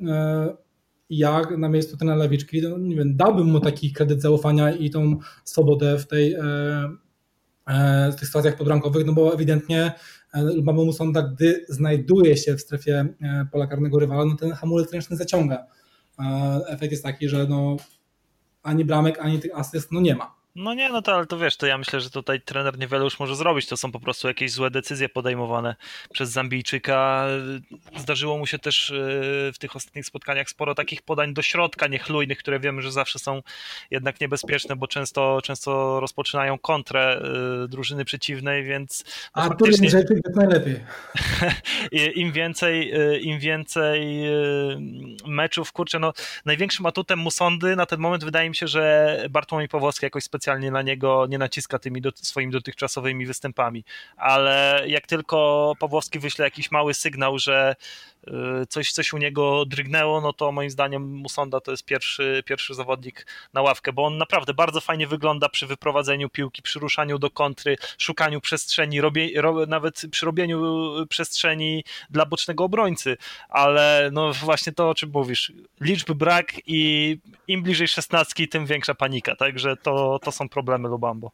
ja na miejscu trenera Lewiczki, no, nie wiem, dałbym mu taki kredyt zaufania i tą swobodę w tej e, e, w tych sytuacjach podrankowych, no bo ewidentnie e, Lubamo Musonda, gdy znajduje się w strefie pola karnego rywala, no ten hamulec ręczny zaciąga. Efekt jest taki, że no ani bramek, ani tych asyst no nie ma. No nie, no to ale to wiesz, to ja myślę, że tutaj trener niewiele już może zrobić. To są po prostu jakieś złe decyzje podejmowane przez Zambijczyka. Zdarzyło mu się też e, w tych ostatnich spotkaniach sporo takich podań do środka niechlujnych, które wiemy, że zawsze są jednak niebezpieczne, bo często, często rozpoczynają kontrę e, drużyny przeciwnej, więc. No A faktycznie... rzeczy jest najlepiej. <laughs> Im więcej, e, im więcej meczów, kurczę, no największym atutem Musondy na ten moment wydaje mi się, że Bartłomiej Pawłowski jakoś specjalnie specjalnie na niego nie naciska tymi do, swoimi dotychczasowymi występami, ale jak tylko Pawłowski wyśle jakiś mały sygnał, że y, coś, coś u niego drgnęło, no to moim zdaniem Musonda to jest pierwszy, pierwszy zawodnik na ławkę, bo on naprawdę bardzo fajnie wygląda przy wyprowadzeniu piłki, przy ruszaniu do kontry, szukaniu przestrzeni, robie, ro, nawet przy robieniu przestrzeni dla bocznego obrońcy, ale no właśnie to, o czym mówisz, liczby brak i im bliżej szesnastki, tym większa panika, także to, to są problemy Lubambo.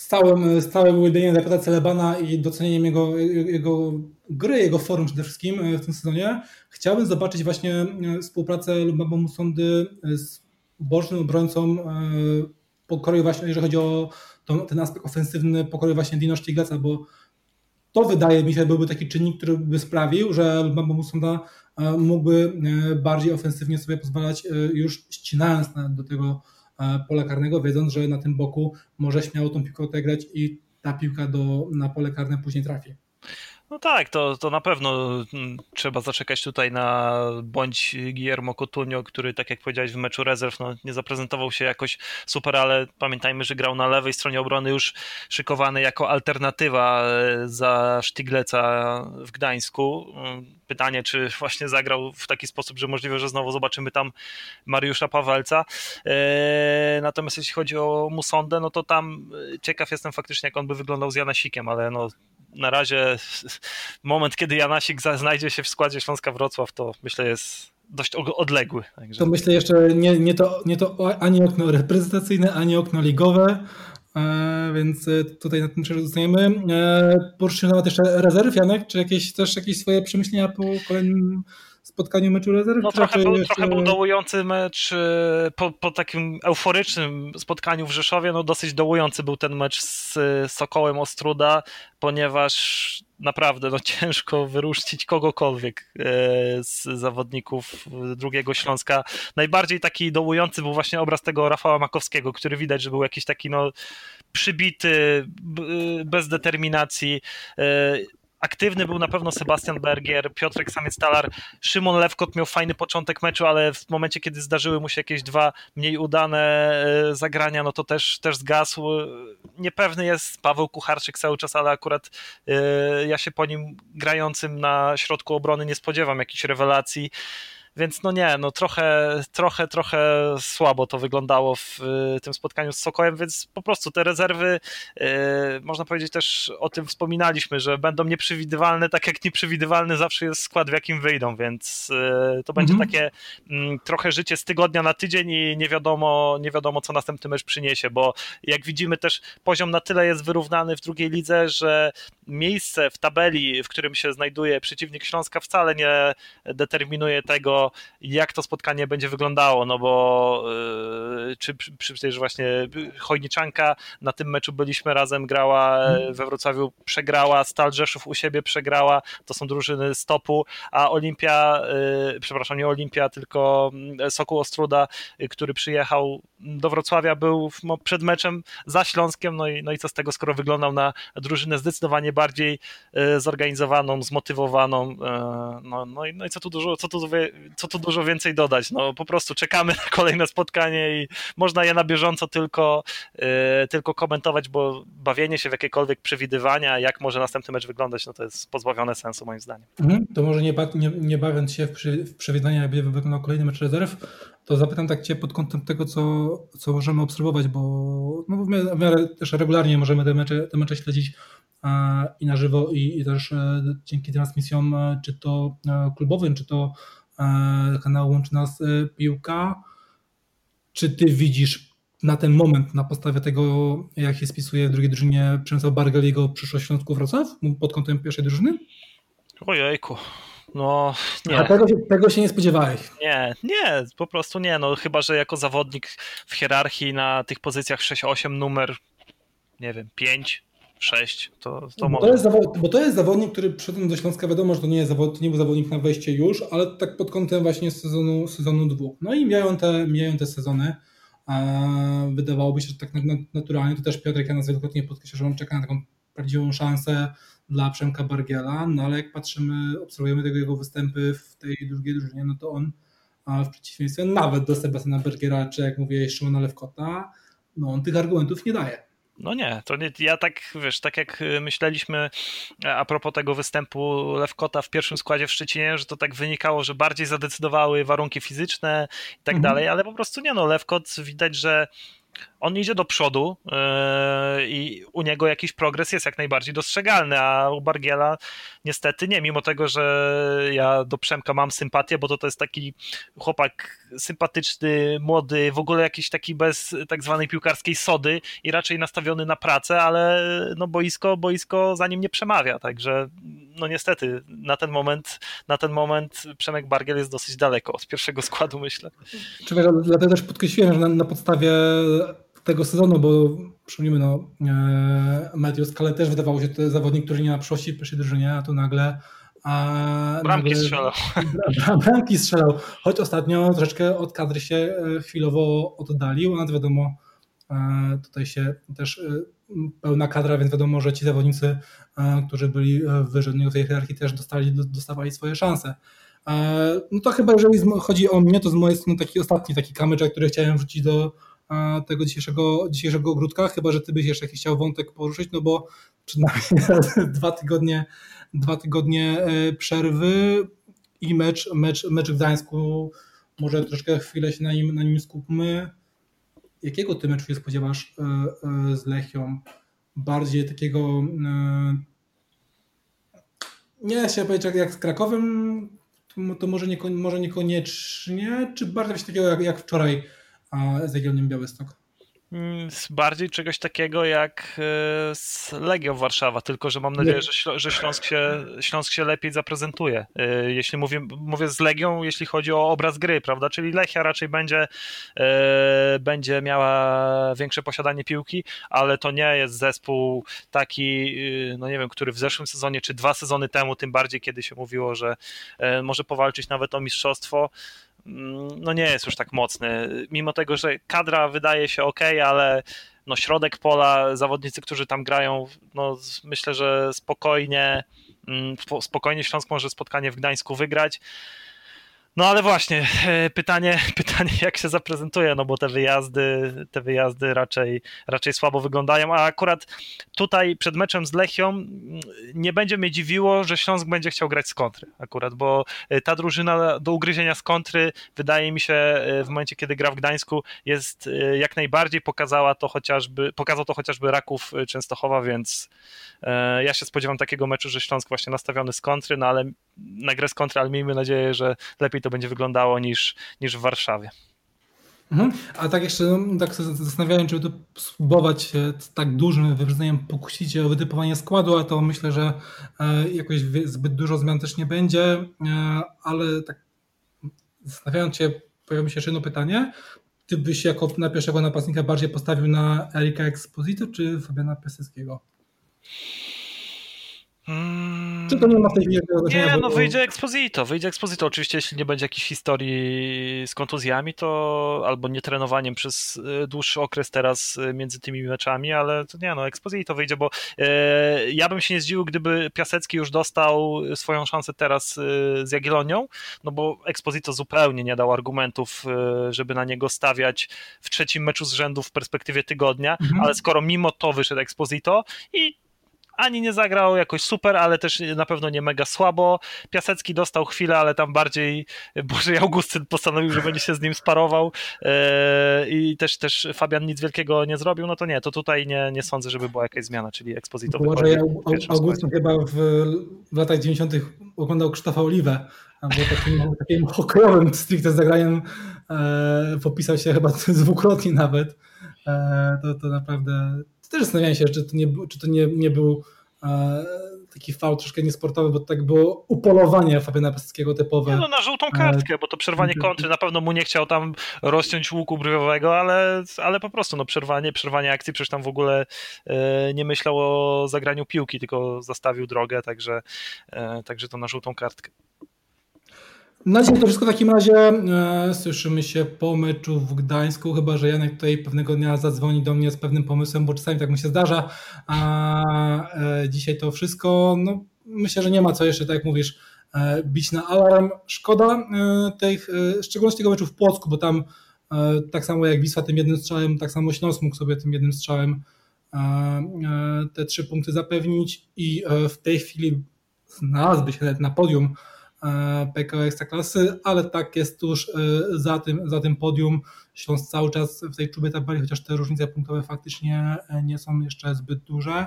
Stałym, stałym ujedynieniem Zapata Celebana i docenieniem jego, jego gry, jego forum przede wszystkim e, w tym sezonie, chciałbym zobaczyć właśnie e, współpracę Lubambo Musondy z bocznym obrońcą e, pokroju właśnie, jeżeli chodzi o ten aspekt ofensywny pokroju właśnie Dino Sztigleca, bo to wydaje mi się byłby taki czynnik, który by sprawił, że Lubambo Musonda mógłby bardziej ofensywnie sobie pozwalać już ścinając do tego pola karnego, wiedząc, że na tym boku może śmiało tą piłkę odegrać i ta piłka do, na pole karne później trafi. No tak, to, to na pewno mm, trzeba zaczekać tutaj na bądź Guillermo Coutinho, który tak jak powiedziałeś w meczu rezerw no, nie zaprezentował się jakoś super, ale pamiętajmy, że grał na lewej stronie obrony już szykowany jako alternatywa e, za Sztigleca w Gdańsku. Mm, pytanie, czy właśnie zagrał w taki sposób, że możliwe, że znowu zobaczymy tam Mariusza Pawelca. E, natomiast jeśli chodzi o Musondę, no to tam e, ciekaw jestem faktycznie, jak on by wyglądał z Janasikiem, ale no na razie moment, kiedy Janasik znajdzie się w składzie Śląska Wrocław, to myślę jest dość odległy. Także. To myślę jeszcze nie, nie, to, nie to ani okno reprezentacyjne, ani okno ligowe, e, więc e, tutaj na tym szerzej zostaniemy. E, poruszymy nawet jeszcze rezerw, Janek, czy jakieś, też jakieś swoje przemyślenia po kolejnym spotkaniu meczu rezerw? No trochę był, jeszcze... trochę był dołujący mecz po, po takim euforycznym spotkaniu w Rzeszowie, no dosyć dołujący był ten mecz z Sokołem Ostruda, ponieważ naprawdę no, <laughs> ciężko wyruszcić kogokolwiek e, z zawodników drugiego Śląska. Najbardziej taki dołujący był właśnie obraz tego Rafała Makowskiego, który widać, że był jakiś taki no, przybity, bez determinacji. Aktywny był na pewno Sebastian Bergier, Piotrek Samiec-Talar, Szymon Lewkot miał fajny początek meczu, ale w momencie, kiedy zdarzyły mu się jakieś dwa mniej udane e, zagrania, no to też, też zgasł. Niepewny jest Paweł Kucharczyk cały czas, ale akurat e, ja się po nim grającym na środku obrony nie spodziewam jakichś rewelacji. Więc no nie, no trochę, trochę, trochę słabo to wyglądało w tym spotkaniu z Sokołem, więc po prostu te rezerwy, yy, można powiedzieć też o tym wspominaliśmy, że będą nieprzewidywalne, tak jak nieprzewidywalny zawsze jest skład, w jakim wyjdą, więc yy, to będzie mhm. takie yy, trochę życie z tygodnia na tydzień i nie wiadomo, nie wiadomo, co następny mecz przyniesie, bo jak widzimy też poziom na tyle jest wyrównany w drugiej lidze, że miejsce w tabeli, w którym się znajduje przeciwnik Śląska wcale nie determinuje tego, jak to spotkanie będzie wyglądało, no bo yy, czy przecież właśnie Chojniczanka na tym meczu byliśmy razem, grała mhm. we Wrocławiu, przegrała, Stal Rzeszów u siebie przegrała, to są drużyny stopu, a Olimpia, yy, przepraszam, nie Olimpia, tylko mm, Sokół Ostruda, yy, który przyjechał do Wrocławia, był przed meczem za Śląskiem, no i, no i co z tego, skoro wyglądał na drużynę zdecydowanie bardziej zorganizowaną, zmotywowaną, no, no, i, no i co tu dużo, co tu co tu dużo więcej dodać. No po prostu czekamy na kolejne spotkanie i można je na bieżąco tylko, yy, tylko komentować, bo bawienie się w jakiekolwiek przewidywania, jak może następny mecz wyglądać, no to jest pozbawione sensu moim zdaniem. Mhm, to może nie, nie, nie bawiąc się w, przy, w przewidywania, jak będzie wyglądał kolejny mecz rezerw, to zapytam tak Cię pod kątem tego, co, co możemy obserwować, bo no, w miarę, też regularnie możemy te mecze, te mecze śledzić i na żywo i, i też e, dzięki transmisjom, e, czy to e, klubowym, czy to E, kanału Łączy Nas e, Piłka. Czy ty widzisz na ten moment, na podstawie tego, jak się spisuje w drugiej drużynie Przemysław Bargel jego przyszłość Śląsku Wrocław pod kątem pierwszej drużyny? Ojejku, no nie. A tego, tego się nie spodziewałeś? Nie, nie, po prostu nie. No chyba, że jako zawodnik w hierarchii na tych pozycjach 6-8 numer, nie wiem, 5, 6, to, to bo, to jest zawod, bo to jest zawodnik, który przyszedł do Śląska, wiadomo, że to nie, jest zawod, to nie był zawodnik na wejście już, ale tak pod kątem właśnie sezonu, sezonu dwóch. No i mijają te, mijają te sezony. Wydawałoby się, że tak naturalnie, to też Piotrek ja nas wielokrotnie podkreśla, że on czeka na taką prawdziwą szansę dla Przemka Bargiela, no ale jak patrzymy, obserwujemy tego jego występy w tej drugiej drużynie, no to on w przeciwieństwie nawet do Sebastiana Bergiera, czy jak mówię, Szymona Lewkota, no on tych argumentów nie daje. No nie, to nie, ja tak, wiesz, tak jak y, myśleliśmy e, a propos tego występu Lewkota w pierwszym składzie w Szczecinie, że to tak wynikało, że bardziej zadecydowały warunki fizyczne i tak mhm. dalej, ale po prostu nie no, Lewkot widać, że on idzie do przodu yy, i u niego jakiś progres jest jak najbardziej dostrzegalny, a u Bargiela niestety nie, mimo tego, że ja do Przemka mam sympatię, bo to, to jest taki chłopak sympatyczny, młody, w ogóle jakiś taki bez tak zwanej piłkarskiej sody i raczej nastawiony na pracę, ale no boisko, boisko za nim nie przemawia, także no niestety na ten moment, na ten moment Przemek Bargiel jest dosyć daleko od pierwszego składu, myślę. Dlatego też podkreśliłem, że na, na podstawie tego sezonu, bo przypomnijmy, no, e, Scala też wydawało się, że to zawodnik, który nie ma przyszłości w pierwszej drużynie, a tu nagle a bramki nagle, strzelał. Bramki strzelał, choć ostatnio troszeczkę od kadry się e, chwilowo oddalił, a wiadomo, Tutaj się też pełna kadra, więc wiadomo, że ci zawodnicy, którzy byli wyżej no tej hierarchii też dostali, dostawali swoje szanse. No to chyba jeżeli chodzi o mnie, to z mojej strony taki ostatni taki kamyczek, który chciałem wrzucić do tego dzisiejszego, dzisiejszego ogródka, chyba że ty byś jeszcze jakiś chciał wątek poruszyć, no bo przynajmniej <laughs> dwa tygodnie, dwa tygodnie e, przerwy i mecz, mecz, mecz w Gdańsku, może troszkę chwilę się na nim, na nim skupmy. Jakiego ty meczu się spodziewasz e, e, z Lechią? Bardziej takiego nie się powiedzieć jak z Krakowem, to może, nieko, może niekoniecznie, czy bardziej takiego jak, jak wczoraj z Legioniem Białystok? Mm, bardziej czegoś takiego jak e, z Legią Warszawa, tylko że mam nadzieję, że, że Śląsk, się, Śląsk się lepiej zaprezentuje. E, jeśli mówię, mówię z Legią, jeśli chodzi o obraz gry, prawda? Czyli Lechia raczej będzie, e, będzie miała większe posiadanie piłki, ale to nie jest zespół taki, no nie wiem, który w zeszłym sezonie czy dwa sezony temu, tym bardziej kiedy się mówiło, że może powalczyć nawet o mistrzostwo Mm, no nie jest już tak mocny. Mimo tego, że kadra wydaje się ok, ale no środek pola, zawodnicy, którzy tam grają, no myślę, że spokojnie, mm, spokojnie Śląsk może spotkanie w Gdańsku wygrać. No ale właśnie, e, pytanie, <laughs> pytanie jak się zaprezentuje, no bo te wyjazdy, te wyjazdy raczej, raczej słabo wyglądają, a akurat tutaj przed meczem z Lechią mm, nie będzie mnie dziwiło, że Śląsk będzie chciał grać z kontry akurat, bo e, ta drużyna do ugryzienia z kontry wydaje mi się e, w momencie, kiedy gra w Gdańsku jest jak najbardziej pokazała to chociażby, pokazał to chociażby Raków Częstochowa, więc ja się spodziewam takiego meczu, że Śląsk właśnie nastawiony z kontry, no ale na grę z kontry, ale miejmy nadzieję, że lepiej to będzie wyglądało niż, niż w Warszawie. Mhm. A tak jeszcze no, tak zastanawiałem, czy to spróbować tak dużym wyprzedzeniem pokusić o wytypowanie składu, a to myślę, że e, jakoś zbyt dużo zmian też nie będzie, e, ale tak zastanawiając się, pojawia mi się jeszcze jedno pytanie. Ty byś jako na pierwszego napastnika bardziej postawił na Erika Exposito czy Fabiana Piaseckiego? Hmm. Czy to nie ma w tej chwili Nie, no wyjdzie Exposito, wyjdzie Exposito. Oczywiście, jeśli nie będzie jakiejś historii z kontuzjami, to albo nietrenowaniem przez e, dłuższy okres teraz e, między tymi meczami, ale to nie, no Exposito wyjdzie, bo e, ja bym się nie zdziwił, gdyby Piasecki już dostał swoją szansę teraz e, z Jagiellonią, no bo Exposito zupełnie nie dał argumentów, żeby na niego stawiać w trzecim meczu z rzędu w perspektywie tygodnia, mhm. ale skoro mimo to wyszedł Exposito i ani nie zagrał jakoś super, ale też na pewno nie mega słabo. Piasecki dostał chwilę, ale tam bardziej Boże Augustyn postanowił, że będzie się z nim sparował e, i też, też Fabian nic wielkiego nie zrobił, no to nie, to tutaj nie, nie sądzę, żeby była jakaś zmiana, czyli Exposito Może Augustyn chyba w, w latach 90. oglądał Krzysztofa Oliwę, albo takim, takim hokejowym stricte zagraniem e, popisał się chyba <laughs> dwukrotnie nawet. E, to, to naprawdę też zastanawiałem się, czy to nie, czy to nie, nie był e, taki fał troszkę niesportowy, bo tak było upolowanie Fabiana Piaseckiego typowe. No, na żółtą kartkę, bo to przerwanie e, kontry, na pewno mu nie chciał tam rozciąć łuku brwiowego, ale, ale po prostu no, przerwanie, przerwanie akcji, przecież tam w ogóle e, nie myślał o zagraniu piłki, tylko zastawił drogę, także, e, także to na żółtą kartkę. Na dzisiaj to wszystko w takim razie. E, słyszymy się po meczu w Gdańsku, chyba że Janek tutaj pewnego dnia zadzwoni do mnie z pewnym pomysłem, bo czasami tak mu się zdarza. A e, dzisiaj to wszystko. No, myślę, że nie ma co jeszcze, tak jak mówisz, e, bić na alarm. Szkoda tych, szczególnie tego meczu w Płocku, bo tam tak samo jak Wisła tym jednym strzałem, tak samo Śląsk mógł sobie tym jednym strzałem te trzy punkty zapewnić i w tej chwili znalazłby się nawet na podium PKO Ekstraklasy, ale tak jest tuż e, za tym, za tym podium. Śląsk cały czas w tej czubie tabeli, chociaż te różnice punktowe faktycznie e, nie są jeszcze zbyt duże.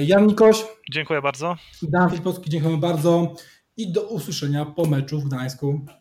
Jan Nikoś. Dziękuję bardzo. Dan Filipowski, dziękuję bardzo i do usłyszenia po meczu w Gdańsku.